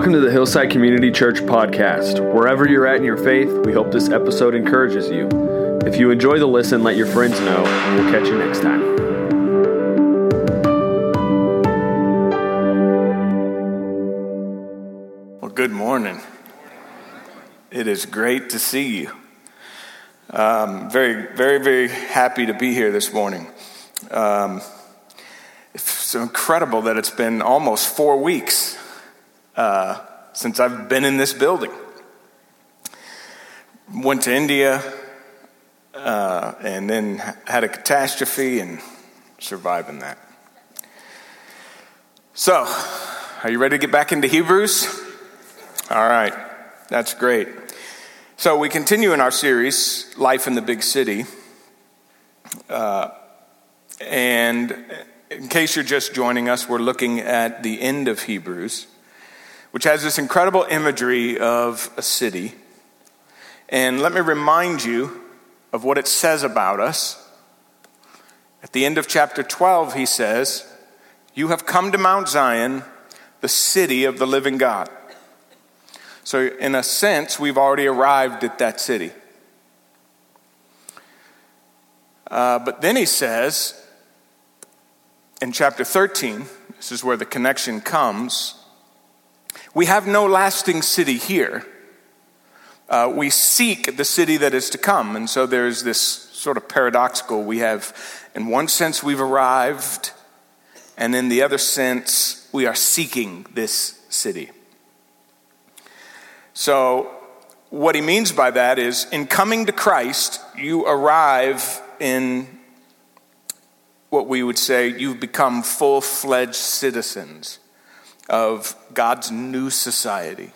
Welcome to the Hillside Community Church podcast. Wherever you're at in your faith, we hope this episode encourages you. If you enjoy the listen, let your friends know, and we'll catch you next time. Well, good morning. It is great to see you. Um, very, very, very happy to be here this morning. Um, it's incredible that it's been almost four weeks uh, since I've been in this building. Went to India uh, and then had a catastrophe and surviving that. So, are you ready to get back into Hebrews? All right, that's great. So, we continue in our series, Life in the Big City. Uh, and in case you're just joining us, we're looking at the end of Hebrews which has this incredible imagery of a city. And let me remind you of what it says about us. At the end of chapter 12, he says, You have come to Mount Zion, the city of the living God. So, in a sense, we've already arrived at that city. Uh, but then he says in chapter 13, this is where the connection comes we have no lasting city here. Uh, we seek the city that is to come. And so there's this sort of paradoxical. We have, in one sense, we've arrived, and in the other sense, we are seeking this city. So, what he means by that is in coming to Christ, you arrive in what we would say you've become full fledged citizens of God's new society.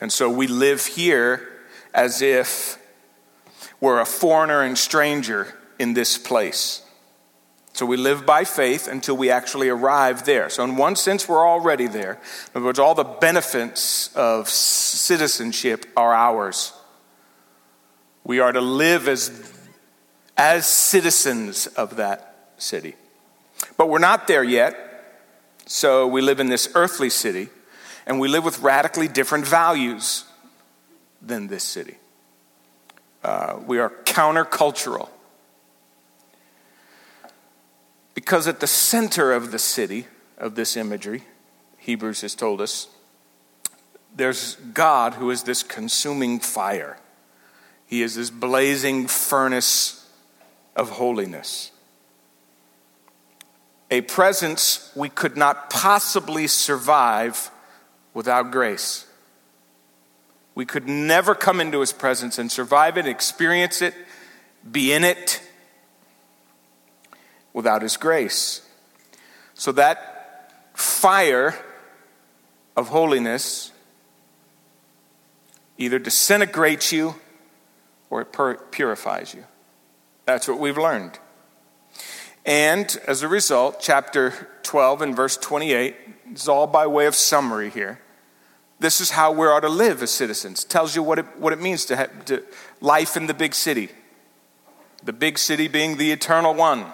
And so we live here as if we're a foreigner and stranger in this place. So we live by faith until we actually arrive there. So, in one sense, we're already there. In other words, all the benefits of citizenship are ours. We are to live as, as citizens of that city. But we're not there yet. So we live in this earthly city, and we live with radically different values than this city. Uh, we are countercultural. Because at the center of the city, of this imagery, Hebrews has told us, there's God who is this consuming fire. He is this blazing furnace of holiness a presence we could not possibly survive without grace. We could never come into his presence and survive it, experience it, be in it without his grace. So that fire of holiness either disintegrates you or it purifies you. That's what we've learned. And as a result, chapter 12 and verse 28 is all by way of summary here. This is how we are to live as citizens. Tells you what it, what it means to, have, to life in the big city. The big city being the eternal one.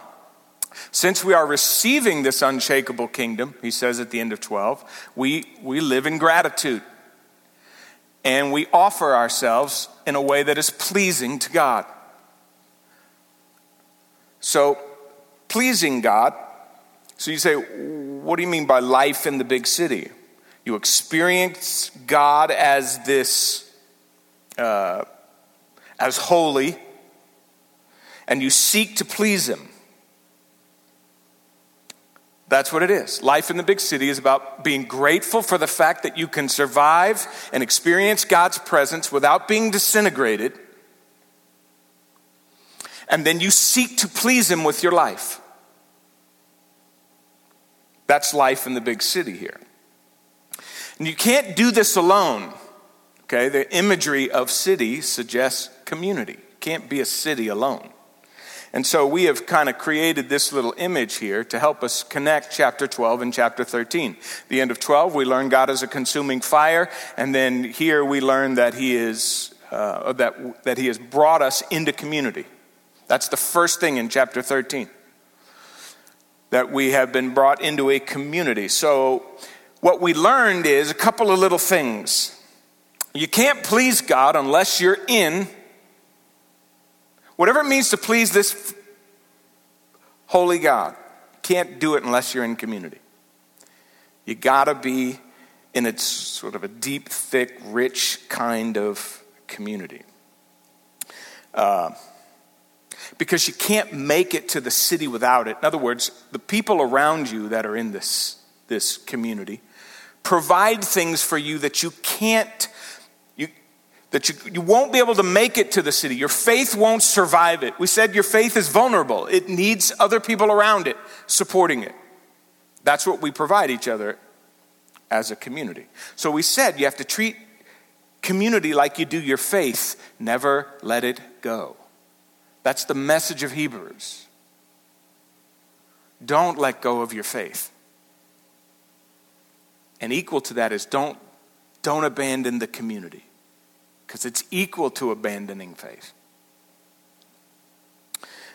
Since we are receiving this unshakable kingdom, he says at the end of 12, we, we live in gratitude. And we offer ourselves in a way that is pleasing to God. So pleasing God. So you say, what do you mean by life in the big city? You experience God as this, uh, as holy, and you seek to please Him. That's what it is. Life in the big city is about being grateful for the fact that you can survive and experience God's presence without being disintegrated and then you seek to please Him with your life. That's life in the big city here. And you can't do this alone. Okay, the imagery of city suggests community. Can't be a city alone. And so we have kind of created this little image here to help us connect chapter 12 and chapter 13. The end of 12, we learn God is a consuming fire, and then here we learn that He is uh, that that He has brought us into community. That's the first thing in chapter 13. That we have been brought into a community. So, what we learned is a couple of little things. You can't please God unless you're in whatever it means to please this holy God. Can't do it unless you're in community. You gotta be in a sort of a deep, thick, rich kind of community. Uh, because you can't make it to the city without it. In other words, the people around you that are in this, this community provide things for you that you can't you, that you, you won't be able to make it to the city. Your faith won't survive it. We said your faith is vulnerable. It needs other people around it supporting it. That's what we provide each other as a community. So we said you have to treat community like you do your faith. Never let it go that's the message of hebrews don't let go of your faith and equal to that is don't, don't abandon the community, because it's equal to abandoning faith.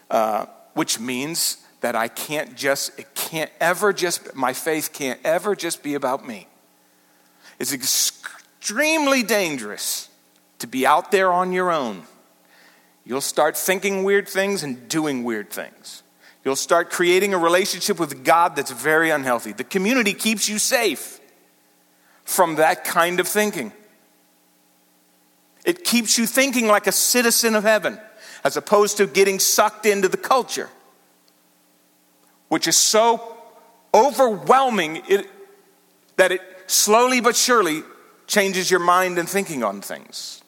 Uh, which means that I can't just, it can't ever just, my faith can't ever just be about me. It's extremely dangerous to be out there on your own. You'll start thinking weird things and doing weird things. You'll start creating a relationship with God that's very unhealthy. The community keeps you safe from that kind of thinking. It keeps you thinking like a citizen of heaven as opposed to getting sucked into the culture, which is so overwhelming it, that it slowly but surely changes your mind and thinking on things.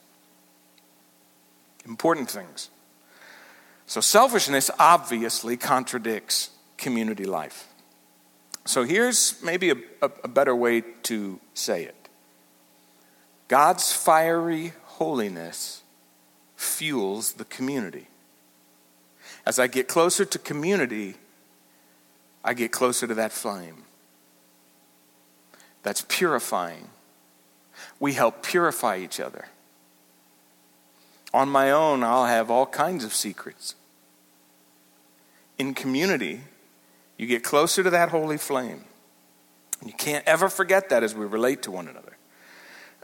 Important things. So, selfishness obviously contradicts community life. So here's maybe a, a, a better way to say it God's fiery holiness fuels the community. As I get closer to community, I get closer to that flame. That's purifying. We help purify each other. On my own, I'll have all kinds of secrets. In community, you get closer to that holy flame. You can't ever forget that as we relate to one another.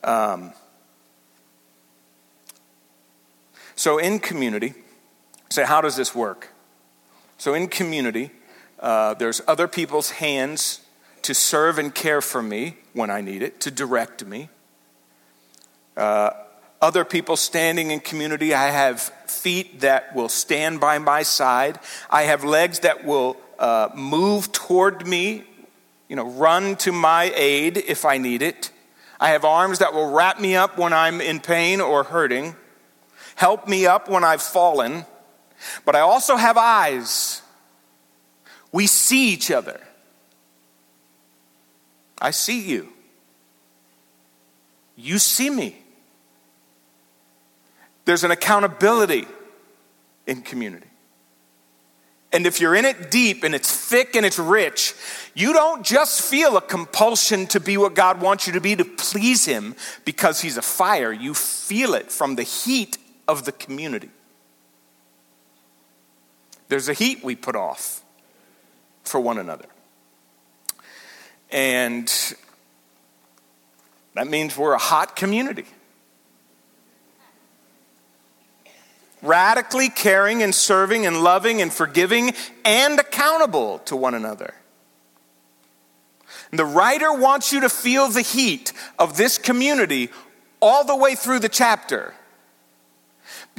Um, so, in community, say, how does this work? So, in community, uh, there's other people's hands to serve and care for me when I need it, to direct me. Uh, other people standing in community. I have feet that will stand by my side. I have legs that will uh, move toward me, you know, run to my aid if I need it. I have arms that will wrap me up when I'm in pain or hurting, help me up when I've fallen. But I also have eyes. We see each other. I see you. You see me. There's an accountability in community. And if you're in it deep and it's thick and it's rich, you don't just feel a compulsion to be what God wants you to be to please Him because He's a fire. You feel it from the heat of the community. There's a heat we put off for one another. And that means we're a hot community. Radically caring and serving and loving and forgiving and accountable to one another. And the writer wants you to feel the heat of this community all the way through the chapter.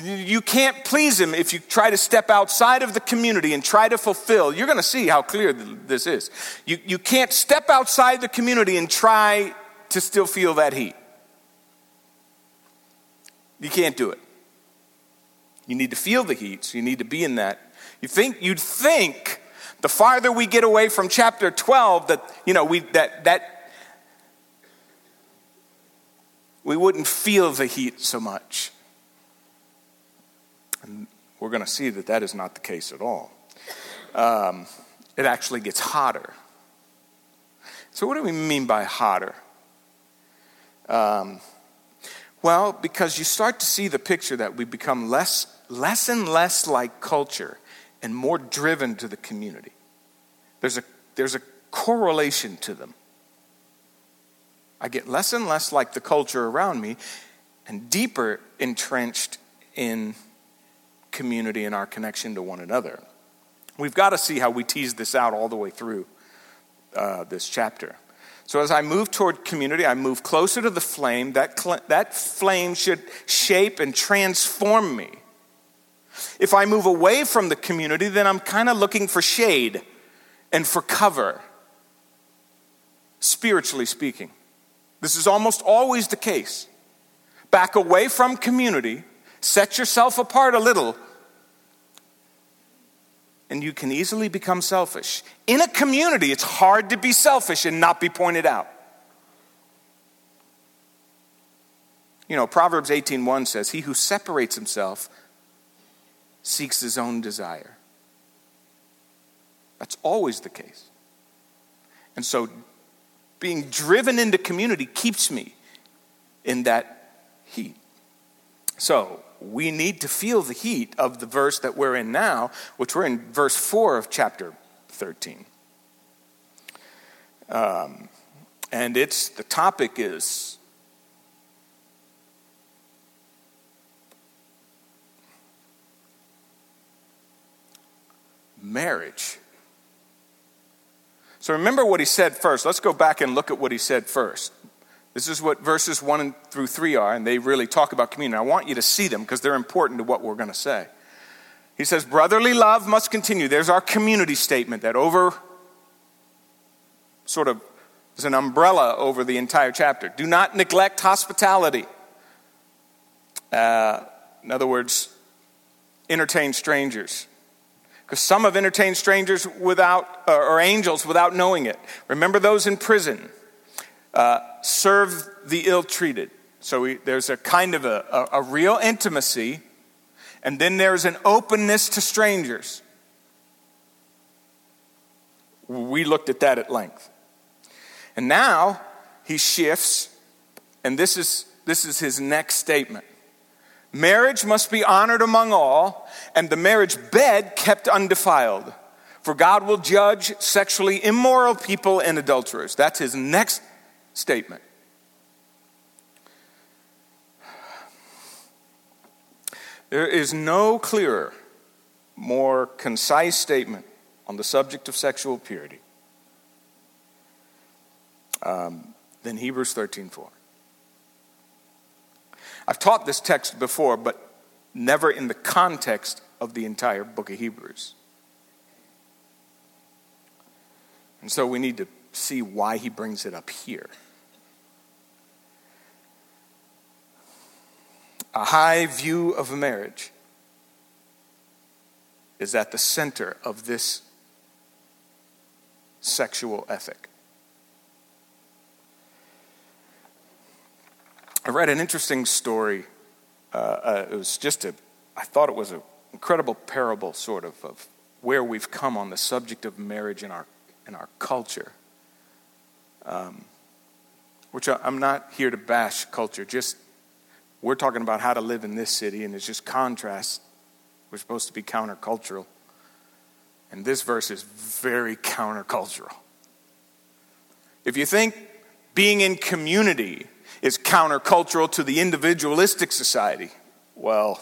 You can't please him if you try to step outside of the community and try to fulfill. You're going to see how clear this is. You, you can't step outside the community and try to still feel that heat. You can't do it. You need to feel the heat, so you need to be in that. You think you'd think the farther we get away from chapter 12 that you know we that that we wouldn't feel the heat so much. And we're going to see that that is not the case at all. Um, it actually gets hotter. So, what do we mean by hotter? Um, well, because you start to see the picture that we become less less and less like culture and more driven to the community. There's a, there's a correlation to them. I get less and less like the culture around me and deeper entrenched in community and our connection to one another. We've got to see how we tease this out all the way through uh, this chapter. So as I move toward community, I move closer to the flame. That, cl- that flame should shape and transform me. If I move away from the community, then I'm kind of looking for shade and for cover, spiritually speaking. This is almost always the case. Back away from community, set yourself apart a little, and you can easily become selfish. In a community, it's hard to be selfish and not be pointed out. You know, Proverbs 18:1 says, "He who separates himself seeks his own desire." That's always the case. And so being driven into community keeps me in that heat. So, we need to feel the heat of the verse that we're in now, which we're in verse 4 of chapter 13. Um, and it's the topic is marriage. So remember what he said first. Let's go back and look at what he said first. This is what verses 1 through 3 are, and they really talk about communion. I want you to see them because they're important to what we're going to say. He says, Brotherly love must continue. There's our community statement that over, sort of, is an umbrella over the entire chapter. Do not neglect hospitality. Uh, in other words, entertain strangers. Because some have entertained strangers without, or angels without knowing it. Remember those in prison uh, serve the ill treated. So we, there's a kind of a, a, a real intimacy, and then there's an openness to strangers. We looked at that at length. And now he shifts, and this is, this is his next statement. Marriage must be honored among all, and the marriage bed kept undefiled. For God will judge sexually immoral people and adulterers. That's his next statement. There is no clearer, more concise statement on the subject of sexual purity um, than Hebrews 13:4. I've taught this text before, but never in the context of the entire book of Hebrews. And so we need to see why he brings it up here. A high view of marriage is at the center of this sexual ethic. I read an interesting story. Uh, uh, it was just a, I thought it was an incredible parable, sort of, of where we've come on the subject of marriage in our, in our culture. Um, which I, I'm not here to bash culture, just we're talking about how to live in this city, and it's just contrast. We're supposed to be countercultural. And this verse is very countercultural. If you think being in community is countercultural to the individualistic society, well,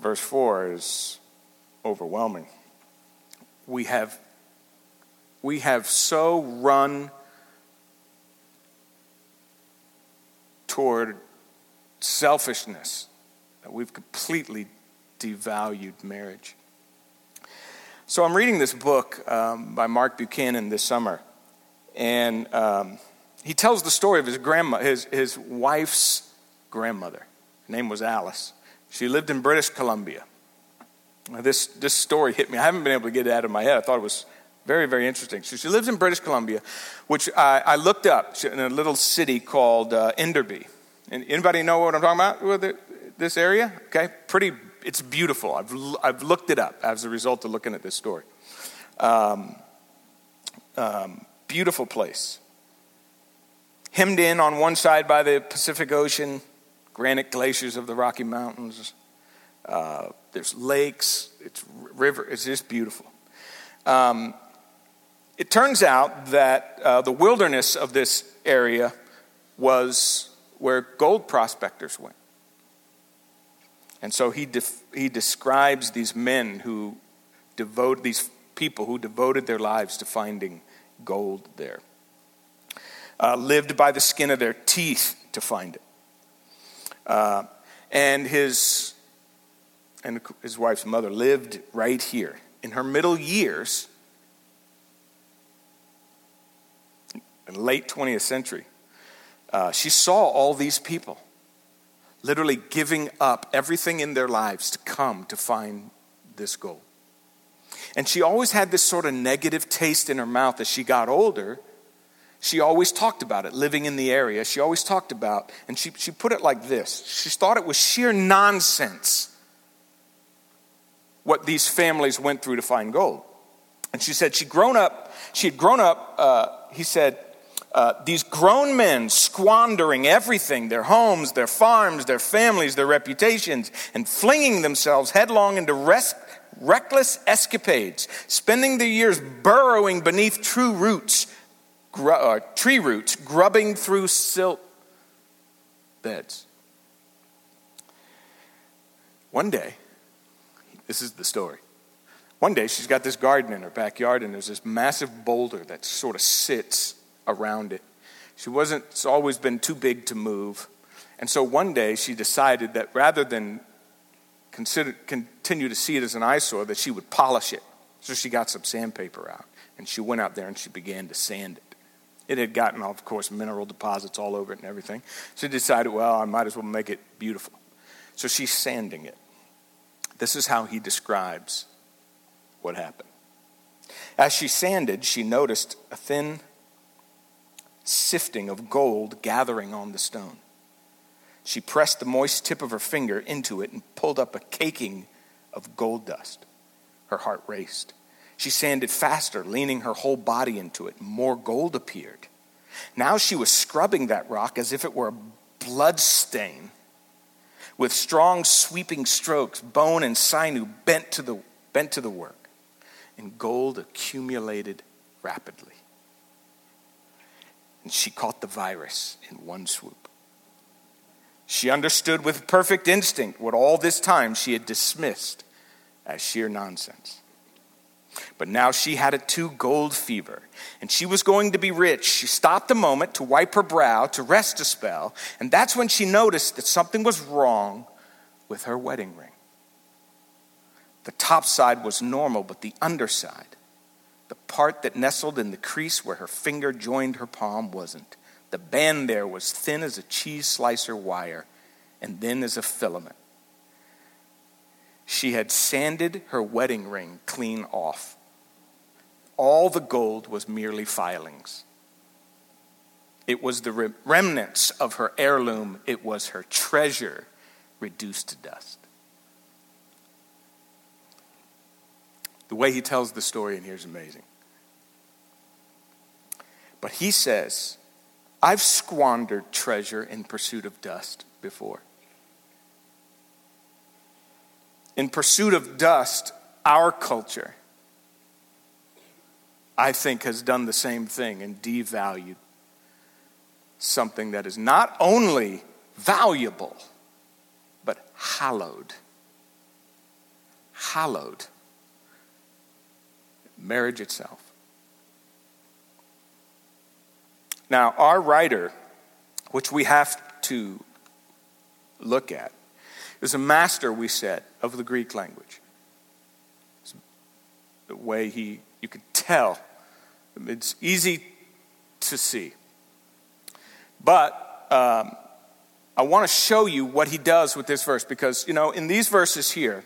verse 4 is overwhelming. We have, we have so run toward selfishness that we've completely devalued marriage. So I'm reading this book um, by Mark Buchanan this summer, and um, he tells the story of his grandma, his, his wife's grandmother. Her name was Alice. She lived in British Columbia. This, this story hit me. I haven't been able to get it out of my head. I thought it was very, very interesting. So she lives in British Columbia, which I, I looked up in a little city called uh, Enderby. And anybody know what I'm talking about with it, this area? Okay, pretty. It's beautiful. I've I've looked it up as a result of looking at this story. Um, um, beautiful place. Hemmed in on one side by the Pacific Ocean, granite glaciers of the Rocky Mountains. Uh, there's lakes. It's river. It's just beautiful. Um, it turns out that uh, the wilderness of this area was where gold prospectors went. And so he, def- he describes these men who devote, these people who devoted their lives to finding gold there, uh, lived by the skin of their teeth to find it. Uh, and his, and his wife's mother lived right here. In her middle years, in late 20th century, uh, she saw all these people literally giving up everything in their lives to come to find this gold. And she always had this sort of negative taste in her mouth as she got older. She always talked about it, living in the area. She always talked about, and she, she put it like this she thought it was sheer nonsense what these families went through to find gold. And she said she'd grown up, she had grown up, uh, he said, uh, these grown men squandering everything their homes, their farms, their families, their reputations, and flinging themselves headlong into reckless escapades, spending their years burrowing beneath true roots, gr- uh, tree roots, grubbing through silt beds. One day, this is the story. One day, she's got this garden in her backyard, and there's this massive boulder that sort of sits around it. She wasn't, it's always been too big to move. And so one day, she decided that rather than consider, continue to see it as an eyesore, that she would polish it. So she got some sandpaper out, and she went out there and she began to sand it. It had gotten, of course, mineral deposits all over it and everything. She decided, well, I might as well make it beautiful. So she's sanding it. This is how he describes what happened. As she sanded, she noticed a thin sifting of gold gathering on the stone. She pressed the moist tip of her finger into it and pulled up a caking of gold dust. Her heart raced. She sanded faster, leaning her whole body into it. More gold appeared. Now she was scrubbing that rock as if it were a blood stain. With strong, sweeping strokes, bone and sinew bent to the, bent to the work, and gold accumulated rapidly. And she caught the virus in one swoop. She understood with perfect instinct what all this time she had dismissed as sheer nonsense. But now she had a too gold fever, and she was going to be rich. She stopped a moment to wipe her brow, to rest a spell, and that's when she noticed that something was wrong with her wedding ring. The top side was normal, but the underside, part that nestled in the crease where her finger joined her palm, wasn't. The band there was thin as a cheese slicer wire and thin as a filament. She had sanded her wedding ring clean off. All the gold was merely filings. It was the remnants of her heirloom, it was her treasure reduced to dust. The way he tells the story in here is amazing. But he says, I've squandered treasure in pursuit of dust before. In pursuit of dust, our culture, I think, has done the same thing and devalued something that is not only valuable, but hallowed. Hallowed. Marriage itself. Now, our writer, which we have to look at, is a master, we said, of the Greek language. The way he, you could tell, it's easy to see. But um, I want to show you what he does with this verse because, you know, in these verses here,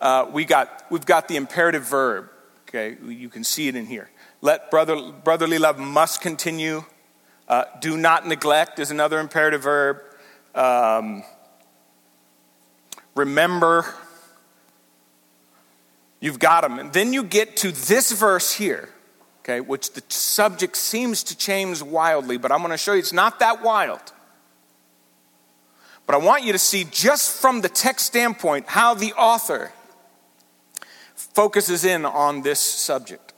uh, we got, we've got the imperative verb. Okay, you can see it in here. Let brother, brotherly love must continue. Uh, do not neglect is another imperative verb. Um, remember. You've got them. And then you get to this verse here, okay, which the subject seems to change wildly, but I'm going to show you it's not that wild. But I want you to see, just from the text standpoint, how the author focuses in on this subject.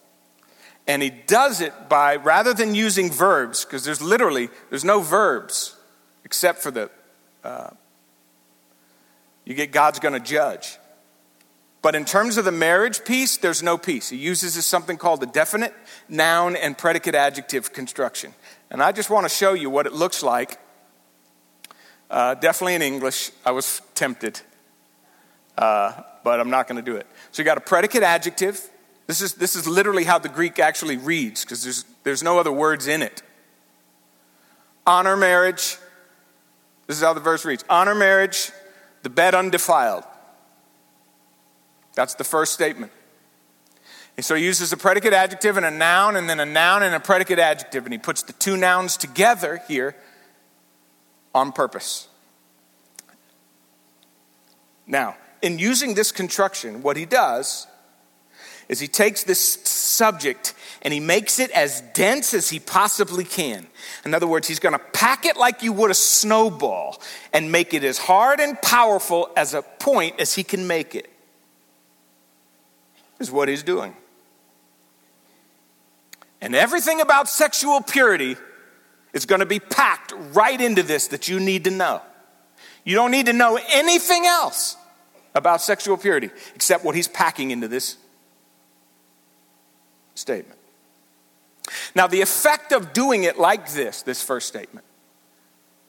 And he does it by, rather than using verbs, because there's literally, there's no verbs except for the, uh, you get God's going to judge. But in terms of the marriage piece, there's no piece. He uses something called the definite noun and predicate adjective construction. And I just want to show you what it looks like. Uh, definitely in English. I was tempted, uh, but I'm not going to do it. So you got a predicate adjective this is, this is literally how the Greek actually reads, because there's, there's no other words in it. Honor marriage. This is how the verse reads Honor marriage, the bed undefiled. That's the first statement. And so he uses a predicate adjective and a noun, and then a noun and a predicate adjective, and he puts the two nouns together here on purpose. Now, in using this construction, what he does is he takes this subject and he makes it as dense as he possibly can. In other words, he's going to pack it like you would a snowball and make it as hard and powerful as a point as he can make it. Is what he's doing. And everything about sexual purity is going to be packed right into this that you need to know. You don't need to know anything else about sexual purity except what he's packing into this statement. Now, the effect of doing it like this, this first statement,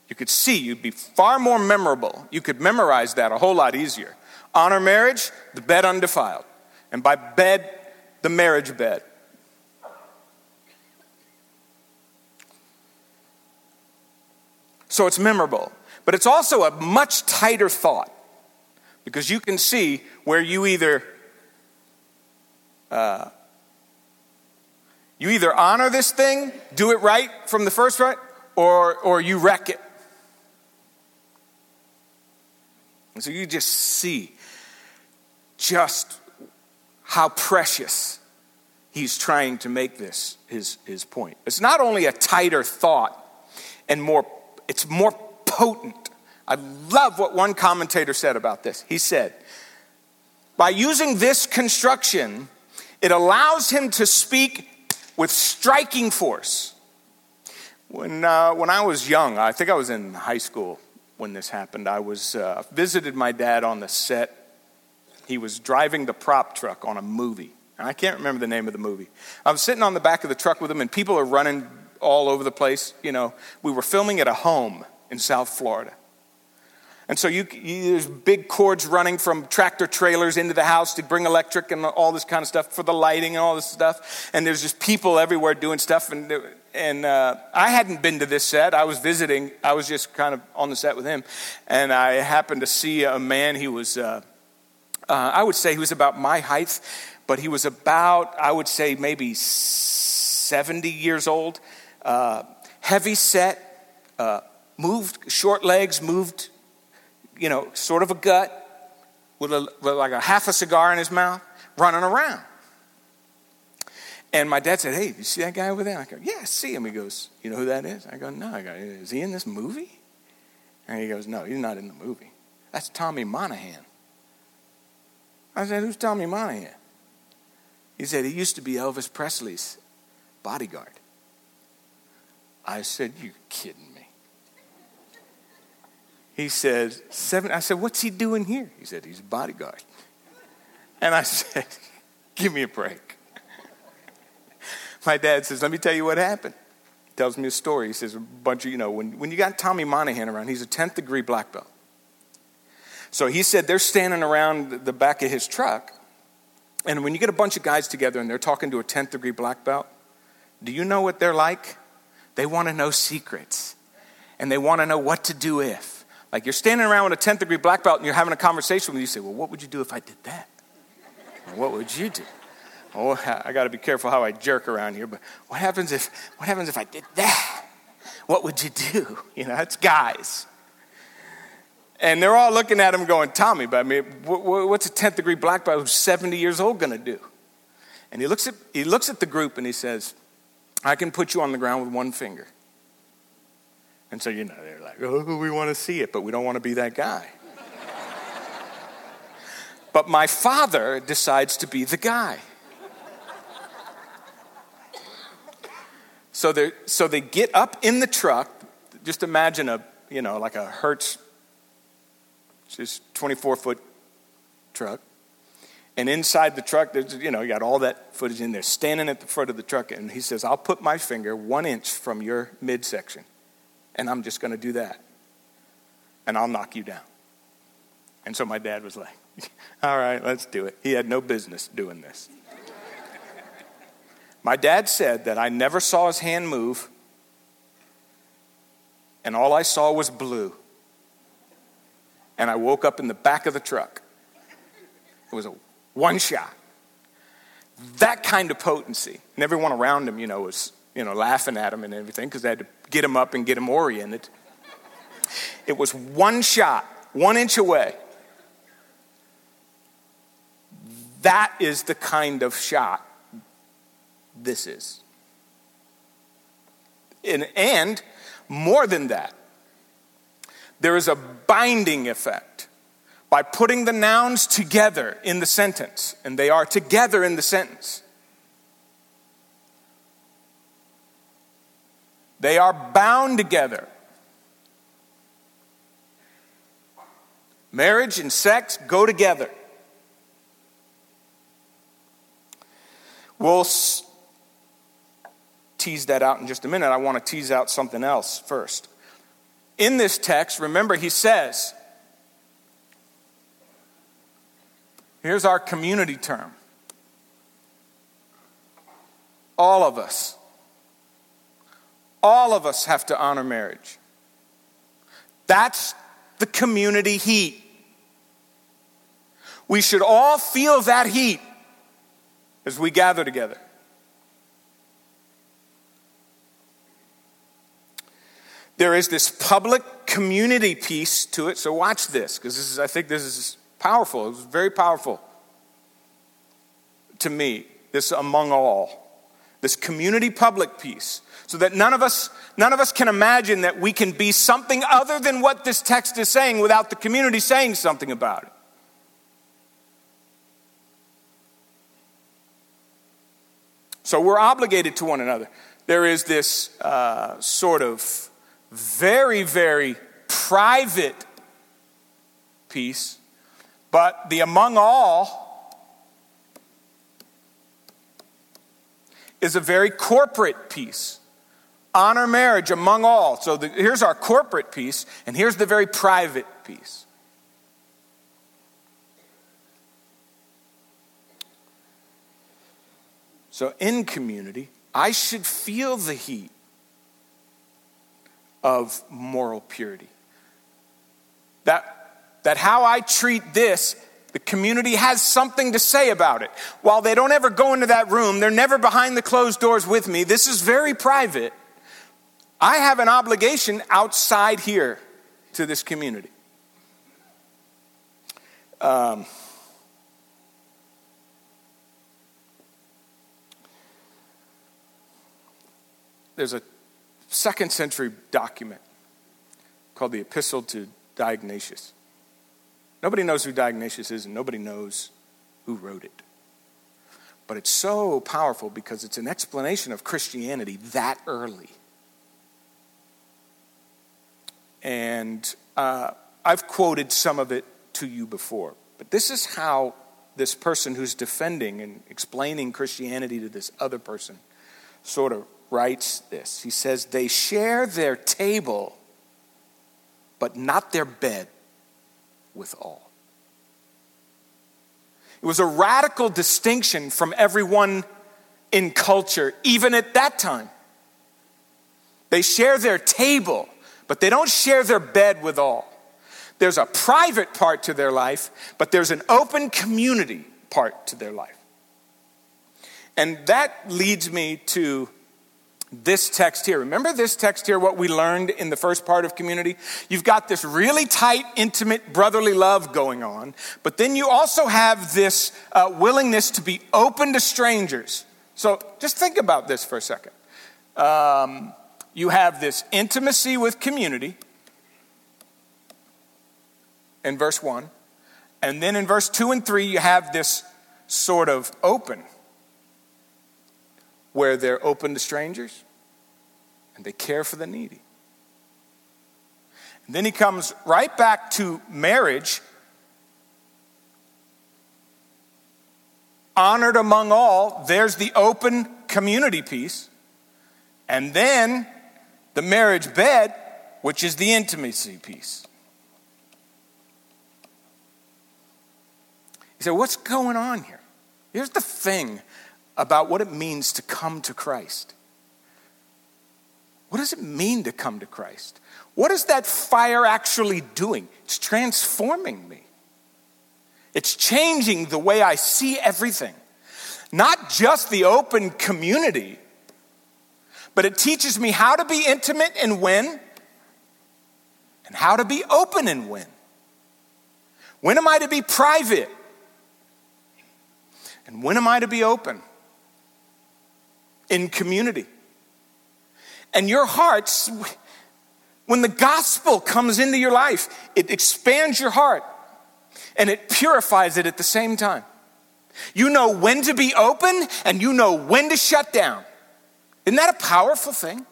you could see you'd be far more memorable. You could memorize that a whole lot easier. Honor marriage, the bed undefiled. And by bed, the marriage bed. So it's memorable. But it's also a much tighter thought because you can see where you either uh, you either honor this thing, do it right from the first right, or, or you wreck it. And so you just see just how precious he's trying to make this his, his point. It's not only a tighter thought and more, it's more potent. I love what one commentator said about this. He said, by using this construction, it allows him to speak with striking force. When, uh, when I was young, I think I was in high school when this happened, I was uh, visited my dad on the set. He was driving the prop truck on a movie. and I can't remember the name of the movie. I was sitting on the back of the truck with him, and people are running all over the place. You know, we were filming at a home in South Florida. And so you, you, there's big cords running from tractor trailers into the house to bring electric and all this kind of stuff for the lighting and all this stuff. And there's just people everywhere doing stuff. And, and uh, I hadn't been to this set. I was visiting. I was just kind of on the set with him. And I happened to see a man. He was, uh, uh, I would say he was about my height, but he was about, I would say, maybe 70 years old. Uh, heavy set, uh, moved, short legs, moved you know, sort of a gut with, a, like a half a cigar in his mouth, running around. And my dad said, Hey, you see that guy over there? I go, Yeah, I see him. He goes, You know who that is? I go, No. I go, Is he in this movie? And he goes, No, he's not in the movie. That's Tommy Monahan. I said, Who's Tommy Monahan? He said, He used to be Elvis Presley's bodyguard. I said, You kidding? He said, seven. I said, what's he doing here? He said, he's a bodyguard. And I said, give me a break. My dad says, let me tell you what happened. He tells me a story. He says, a bunch of, you know, when, when you got Tommy Monahan around, he's a 10th degree black belt. So he said they're standing around the back of his truck. And when you get a bunch of guys together and they're talking to a 10th degree black belt, do you know what they're like? They want to know secrets. And they want to know what to do if. Like you're standing around with a 10th degree black belt and you're having a conversation with you. You say, Well, what would you do if I did that? what would you do? Oh, I got to be careful how I jerk around here, but what happens if what happens if I did that? What would you do? You know, it's guys. And they're all looking at him going, Tommy, but I mean, what's a 10th degree black belt who's 70 years old going to do? And he looks, at, he looks at the group and he says, I can put you on the ground with one finger. And so, you know, they're like, oh, we want to see it, but we don't want to be that guy. but my father decides to be the guy. So they so they get up in the truck. Just imagine a you know like a Hertz, just 24 foot truck. And inside the truck, there's, you know, you got all that footage in there, standing at the front of the truck. And he says, I'll put my finger one inch from your midsection, and I'm just going to do that. And I'll knock you down. And so my dad was like, All right, let's do it. He had no business doing this. my dad said that I never saw his hand move, and all I saw was blue. And I woke up in the back of the truck. It was a one shot. That kind of potency. And everyone around him, you know, was, you know, laughing at him and everything because they had to get him up and get him oriented. It was one shot, one inch away. That is the kind of shot this is. And, and more than that, there is a binding effect by putting the nouns together in the sentence, and they are together in the sentence. They are bound together. Marriage and sex go together. We'll tease that out in just a minute. I want to tease out something else first. In this text, remember, he says, Here's our community term. All of us. All of us have to honor marriage. That's the community heat. We should all feel that heat as we gather together. There is this public community piece to it, so watch this, because this I think this is Powerful. It was very powerful to me, this among all. This community public piece. So that none of us none of us can imagine that we can be something other than what this text is saying without the community saying something about it. So we're obligated to one another. There is this uh, sort of very, very private piece but the among all is a very corporate piece. Honor marriage among all. So the, here's our corporate piece, and here's the very private piece. So in community, I should feel the heat of moral purity. That that how I treat this, the community has something to say about it. While they don't ever go into that room, they're never behind the closed doors with me. This is very private. I have an obligation outside here to this community. Um, there's a second century document called the Epistle to Diognetus. Nobody knows who Diognetus is, and nobody knows who wrote it. But it's so powerful because it's an explanation of Christianity that early. And uh, I've quoted some of it to you before, but this is how this person who's defending and explaining Christianity to this other person sort of writes this. He says, They share their table, but not their bed with all. It was a radical distinction from everyone in culture, even at that time. They share their table, but they don't share their bed with all. There's a private part to their life, but there's an open community part to their life. And that leads me to this text here. Remember this text here, what we learned in the first part of community? You've got this really tight, intimate, brotherly love going on, but then you also have this uh, willingness to be open to strangers. So just think about this for a second. Um, you have this intimacy with community in verse 1, and then in verse 2 and 3, you have this sort of open where they're open to strangers and they care for the needy. And then he comes right back to marriage. Honored among all, there's the open community piece. And then the marriage bed, which is the intimacy piece. He said, what's going on here? Here's the thing about what it means to come to Christ. What does it mean to come to Christ? What is that fire actually doing? It's transforming me. It's changing the way I see everything. Not just the open community, but it teaches me how to be intimate and when, and how to be open and when. When am I to be private? And when am I to be open? In community. And your hearts, when the gospel comes into your life, it expands your heart and it purifies it at the same time. You know when to be open and you know when to shut down. Isn't that a powerful thing?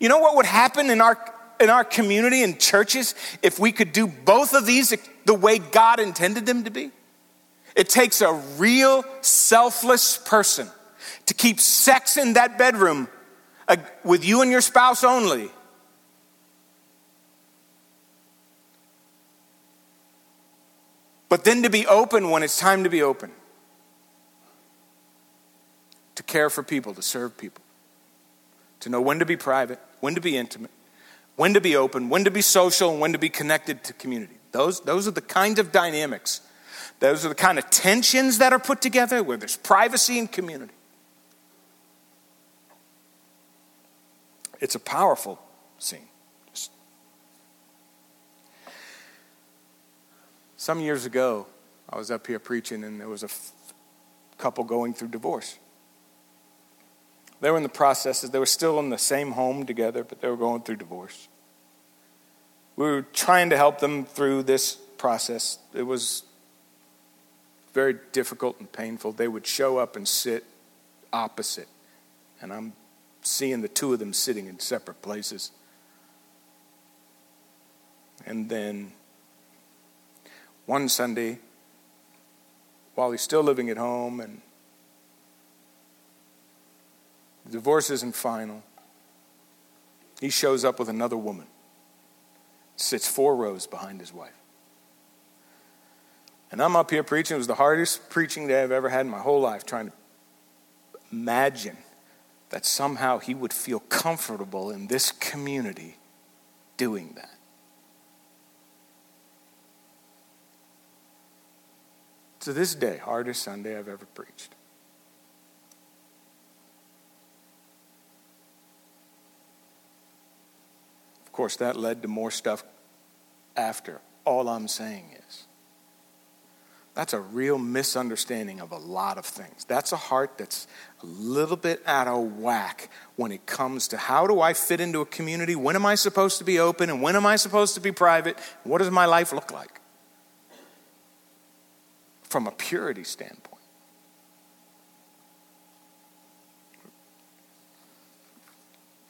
You know what would happen in our in our community and churches if we could do both of these the way God intended them to be? It takes a real selfless person to keep sex in that bedroom with you and your spouse only. But then to be open when it's time to be open. To care for people, to serve people. To know when to be private, when to be intimate, when to be open, when to be social, and when to be connected to community. Those, those are the kind of dynamics those are the kind of tensions that are put together where there's privacy and community. It's a powerful scene. Some years ago, I was up here preaching, and there was a f- couple going through divorce. They were in the processes, they were still in the same home together, but they were going through divorce. We were trying to help them through this process. It was very difficult and painful, they would show up and sit opposite. And I'm seeing the two of them sitting in separate places. And then one Sunday, while he's still living at home and the divorce isn't final, he shows up with another woman, sits four rows behind his wife. And I'm up here preaching. It was the hardest preaching day I've ever had in my whole life, trying to imagine that somehow he would feel comfortable in this community doing that. To this day, hardest Sunday I've ever preached. Of course, that led to more stuff after. All I'm saying is, that's a real misunderstanding of a lot of things. That's a heart that's a little bit out of whack when it comes to how do I fit into a community? When am I supposed to be open? And when am I supposed to be private? What does my life look like? From a purity standpoint.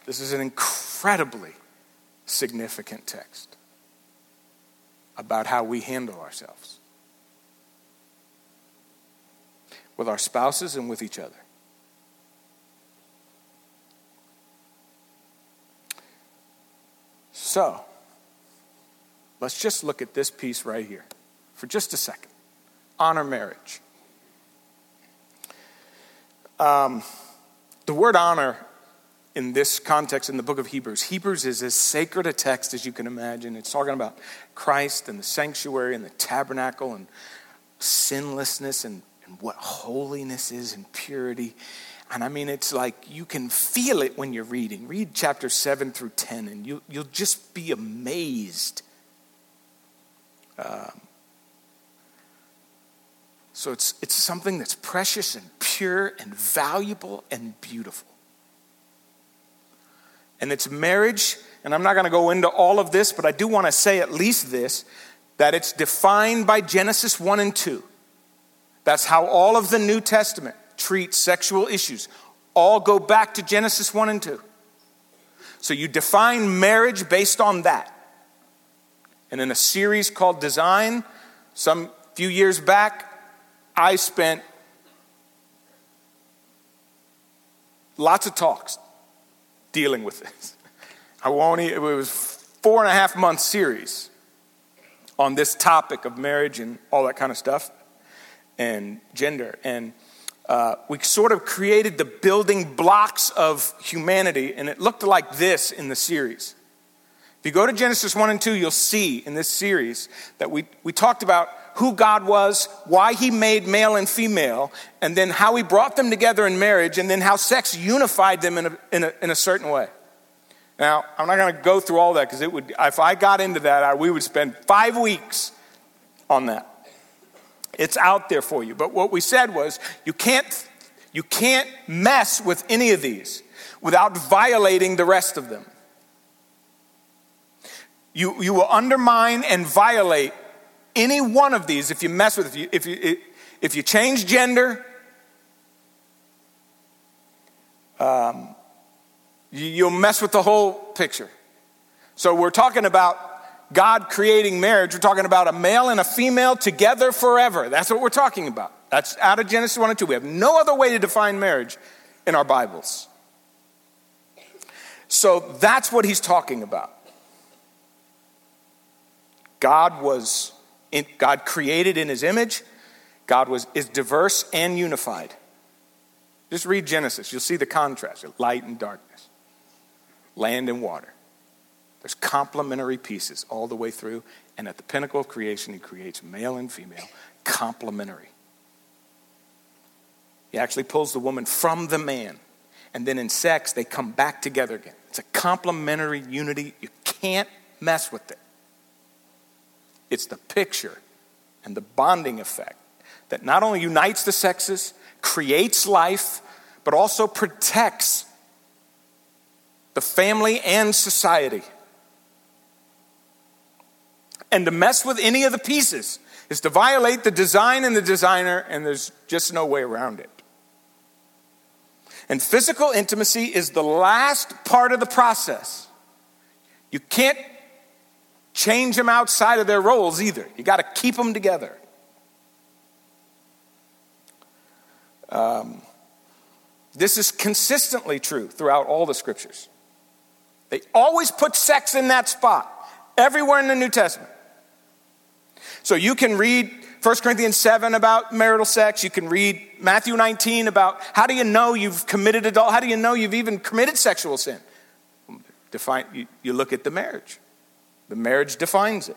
This is an incredibly significant text about how we handle ourselves. With our spouses and with each other. So, let's just look at this piece right here for just a second honor marriage. Um, the word honor in this context in the book of Hebrews, Hebrews is as sacred a text as you can imagine. It's talking about Christ and the sanctuary and the tabernacle and sinlessness and and what holiness is and purity. And I mean, it's like you can feel it when you're reading. Read chapter 7 through 10, and you, you'll just be amazed. Um, so it's, it's something that's precious and pure and valuable and beautiful. And it's marriage, and I'm not going to go into all of this, but I do want to say at least this that it's defined by Genesis 1 and 2. That's how all of the New Testament treats sexual issues. All go back to Genesis 1 and 2. So you define marriage based on that. And in a series called Design, some few years back, I spent lots of talks dealing with this. I won't, it was four and a half month series on this topic of marriage and all that kind of stuff and gender. And uh, we sort of created the building blocks of humanity, and it looked like this in the series. If you go to Genesis 1 and 2, you'll see in this series that we, we talked about who God was, why He made male and female, and then how He brought them together in marriage, and then how sex unified them in a, in a, in a certain way. Now, I'm not going to go through all that because it would, if I got into that, I, we would spend five weeks on that. It's out there for you. But what we said was you can't, you can't mess with any of these without violating the rest of them. You, you will undermine and violate any one of these if you mess with it. If you, if you, if you change gender, um, you'll mess with the whole picture. So we're talking about God creating marriage. We're talking about a male and a female together forever. That's what we're talking about. That's out of Genesis 1 and 2. We have no other way to define marriage in our Bibles. So that's what he's talking about. God was in, God created in his image. God was is diverse and unified. Just read Genesis. You'll see the contrast, light and darkness, land and water. There's complementary pieces all the way through. And at the pinnacle of creation, he creates male and female, complementary. He actually pulls the woman from the man. And then in sex, they come back together again. It's a complementary unity. You can't mess with it. It's the picture and the bonding effect that not only unites the sexes, creates life, but also protects the family and society. And to mess with any of the pieces is to violate the design and the designer, and there's just no way around it. And physical intimacy is the last part of the process. You can't change them outside of their roles either. You got to keep them together. Um, this is consistently true throughout all the scriptures. They always put sex in that spot, everywhere in the New Testament. So you can read 1 Corinthians 7 about marital sex. You can read Matthew 19 about how do you know you've committed adult, how do you know you've even committed sexual sin? Define, you, you look at the marriage. The marriage defines it.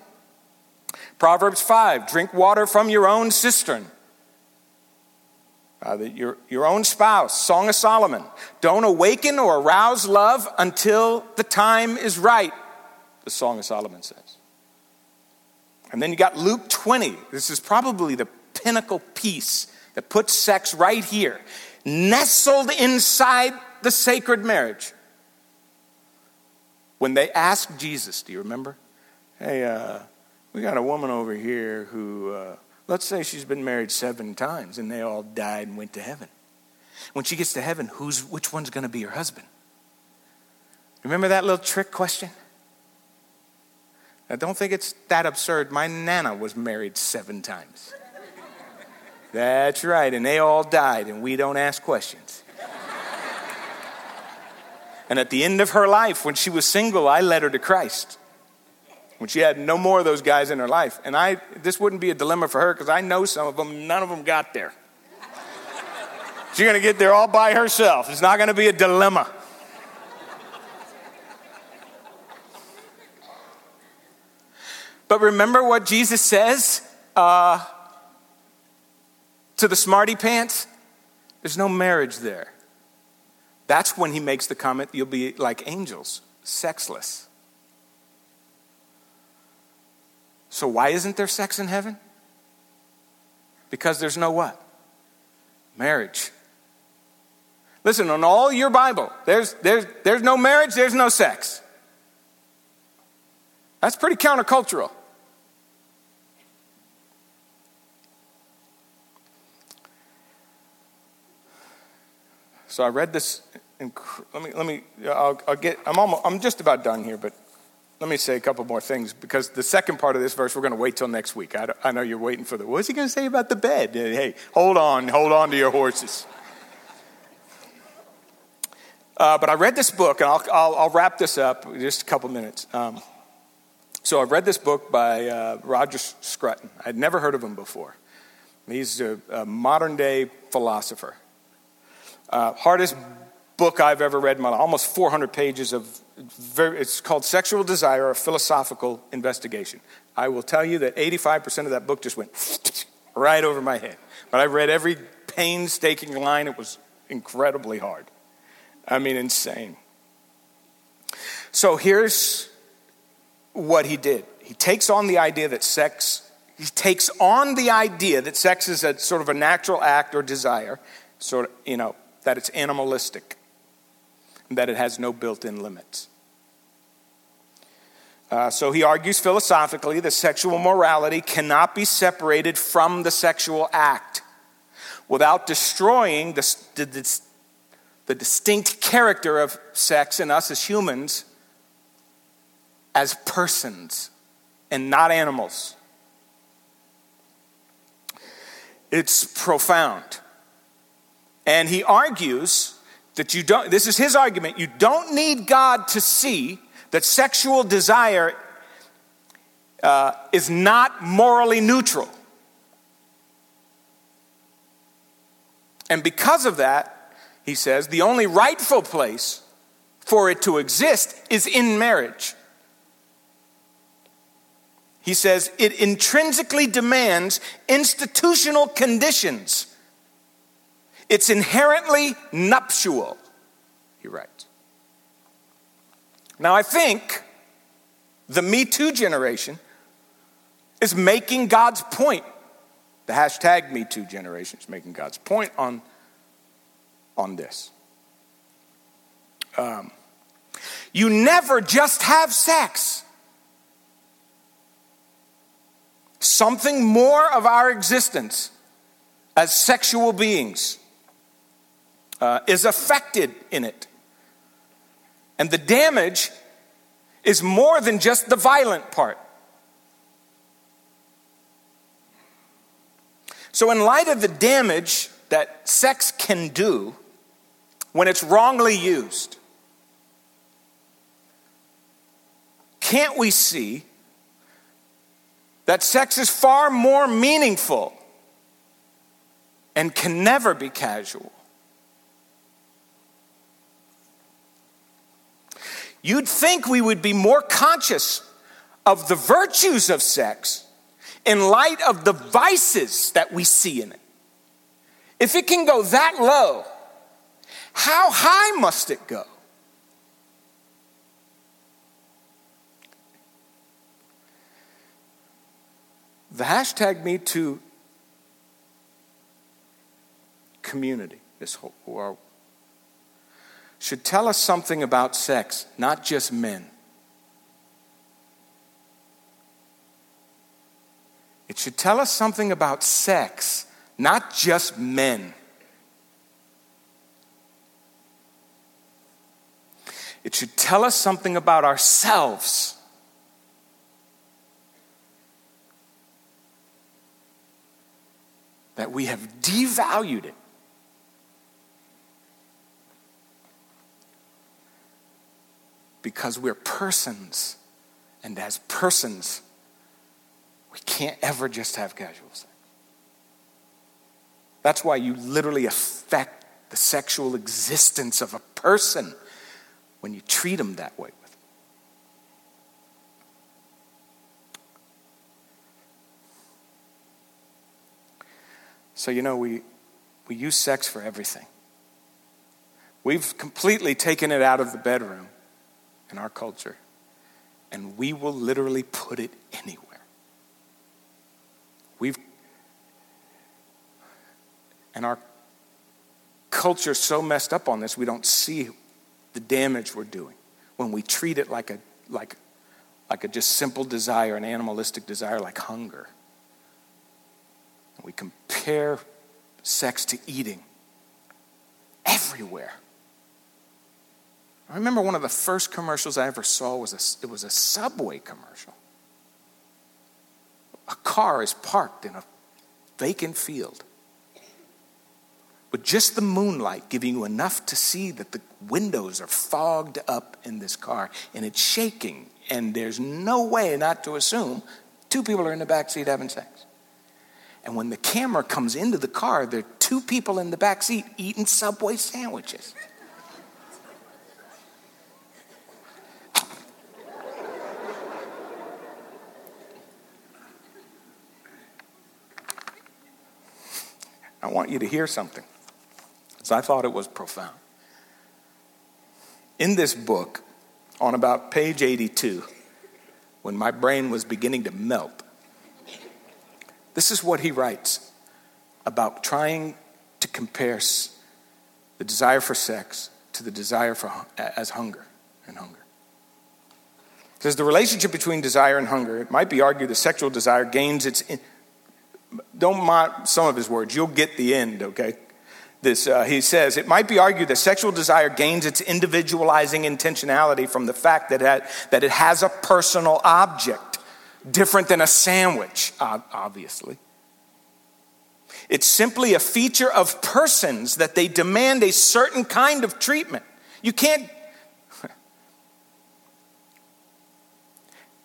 Proverbs 5 drink water from your own cistern. Uh, your, your own spouse, Song of Solomon. Don't awaken or arouse love until the time is right, the Song of Solomon says. And then you got Luke 20. This is probably the pinnacle piece that puts sex right here, nestled inside the sacred marriage. When they asked Jesus, do you remember? Hey, uh, we got a woman over here who, uh, let's say she's been married seven times and they all died and went to heaven. When she gets to heaven, who's, which one's going to be her husband? Remember that little trick question? I don't think it's that absurd. My Nana was married seven times. That's right, and they all died, and we don't ask questions. And at the end of her life, when she was single, I led her to Christ. When she had no more of those guys in her life. And I, this wouldn't be a dilemma for her because I know some of them, none of them got there. She's going to get there all by herself. It's not going to be a dilemma. But remember what Jesus says uh, to the smarty pants? There's no marriage there. That's when he makes the comment, you'll be like angels, sexless. So, why isn't there sex in heaven? Because there's no what? Marriage. Listen, on all your Bible, there's, there's, there's no marriage, there's no sex. That's pretty countercultural. So I read this inc- let me, let me, I'll, I'll get, I'm almost, I'm just about done here, but let me say a couple more things because the second part of this verse we're going to wait till next week. I, I know you're waiting for the. What's he going to say about the bed? Hey, hold on, hold on to your horses. Uh, but I read this book, and I'll, I'll, I'll, wrap this up in just a couple minutes. Um, so I read this book by uh, Roger Scruton. I'd never heard of him before. He's a, a modern day philosopher. Uh, hardest book I've ever read in my life, almost 400 pages of very, it's called Sexual Desire, a Philosophical Investigation. I will tell you that 85% of that book just went right over my head. But I read every painstaking line. It was incredibly hard. I mean, insane. So here's what he did he takes on the idea that sex, he takes on the idea that sex is a sort of a natural act or desire, sort of, you know, that it's animalistic, that it has no built in limits. Uh, so he argues philosophically that sexual morality cannot be separated from the sexual act without destroying the, the, the distinct character of sex in us as humans as persons and not animals. It's profound. And he argues that you don't, this is his argument, you don't need God to see that sexual desire uh, is not morally neutral. And because of that, he says, the only rightful place for it to exist is in marriage. He says it intrinsically demands institutional conditions. It's inherently nuptial, he writes. Now, I think the Me Too generation is making God's point. The hashtag Me Too generation is making God's point on, on this. Um, you never just have sex. Something more of our existence as sexual beings uh, is affected in it. And the damage is more than just the violent part. So, in light of the damage that sex can do when it's wrongly used, can't we see that sex is far more meaningful and can never be casual? You'd think we would be more conscious of the virtues of sex in light of the vices that we see in it. If it can go that low, how high must it go? The hashtag Me Too community, this whole, should tell us something about sex, not just men. It should tell us something about sex, not just men. It should tell us something about ourselves. That we have devalued it because we're persons. And as persons, we can't ever just have casual sex. That's why you literally affect the sexual existence of a person when you treat them that way So, you know, we, we use sex for everything. We've completely taken it out of the bedroom in our culture, and we will literally put it anywhere. We've and our culture so messed up on this, we don't see the damage we're doing when we treat it like a like like a just simple desire, an animalistic desire like hunger. We compare sex to eating everywhere. I remember one of the first commercials I ever saw was a, it was a Subway commercial. A car is parked in a vacant field with just the moonlight giving you enough to see that the windows are fogged up in this car and it's shaking and there's no way not to assume two people are in the back seat having sex and when the camera comes into the car there are two people in the back seat eating subway sandwiches I want you to hear something. So I thought it was profound. In this book, on about page 82, when my brain was beginning to melt, this is what he writes about trying to compare the desire for sex to the desire for as hunger and hunger. Because the relationship between desire and hunger, it might be argued that sexual desire gains its don't mind some of his words. You'll get the end, okay? This, uh, he says, it might be argued that sexual desire gains its individualizing intentionality from the fact that it, that it has a personal object, different than a sandwich, obviously. It's simply a feature of persons that they demand a certain kind of treatment. You can't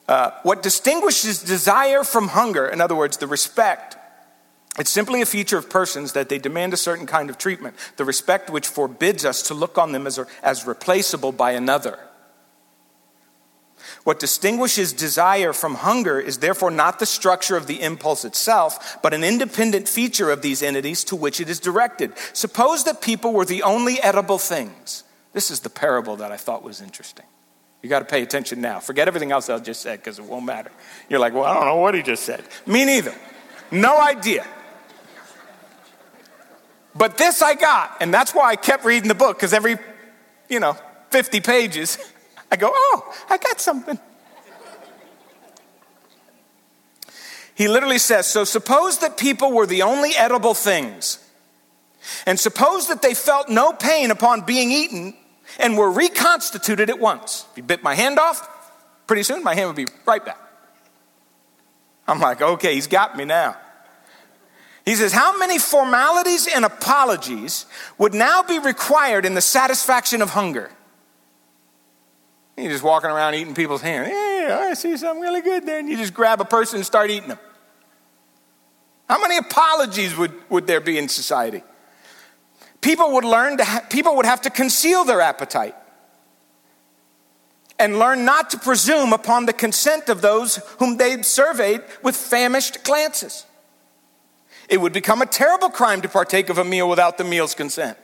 Uh, what distinguishes desire from hunger, in other words, the respect, it's simply a feature of persons that they demand a certain kind of treatment, the respect which forbids us to look on them as, as replaceable by another. What distinguishes desire from hunger is therefore not the structure of the impulse itself, but an independent feature of these entities to which it is directed. Suppose that people were the only edible things. This is the parable that I thought was interesting. You got to pay attention now. Forget everything else I just said because it won't matter. You're like, well, I don't know what he just said. Me neither. No idea. But this I got, and that's why I kept reading the book because every, you know, 50 pages, I go, oh, I got something. He literally says, so suppose that people were the only edible things, and suppose that they felt no pain upon being eaten and we were reconstituted at once. If you bit my hand off, pretty soon my hand would be right back. I'm like, okay, he's got me now. He says, How many formalities and apologies would now be required in the satisfaction of hunger? You're just walking around eating people's hands. Yeah, I see something really good there. And you just grab a person and start eating them. How many apologies would, would there be in society? People would learn to ha- people would have to conceal their appetite and learn not to presume upon the consent of those whom they surveyed with famished glances. It would become a terrible crime to partake of a meal without the meal's consent.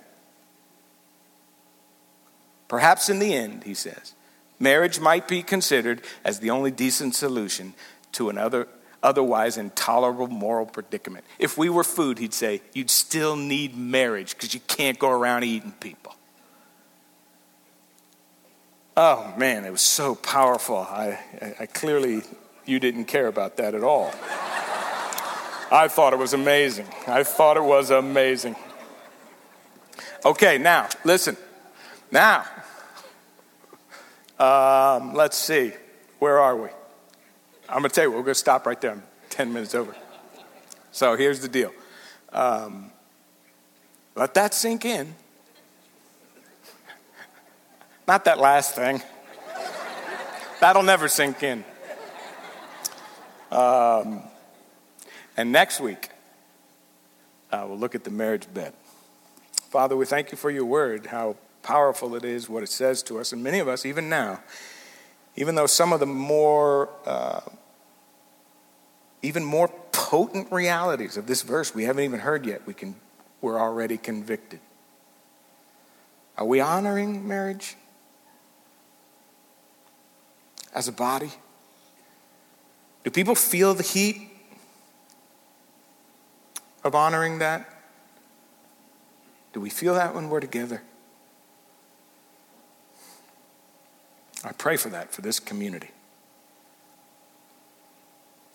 Perhaps in the end, he says, marriage might be considered as the only decent solution to another otherwise intolerable moral predicament. If we were food, he'd say, you'd still need marriage because you can't go around eating people. Oh man, it was so powerful. I, I, I clearly, you didn't care about that at all. I thought it was amazing. I thought it was amazing. Okay, now, listen. Now, um, let's see. Where are we? I'm going to tell you, we're going to stop right there. I'm 10 minutes over. So here's the deal um, let that sink in. Not that last thing. That'll never sink in. Um, and next week, uh, we'll look at the marriage bed. Father, we thank you for your word, how powerful it is, what it says to us. And many of us, even now, even though some of the more uh, even more potent realities of this verse we haven't even heard yet, we can, we're already convicted. Are we honoring marriage as a body? Do people feel the heat of honoring that? Do we feel that when we're together? I pray for that for this community.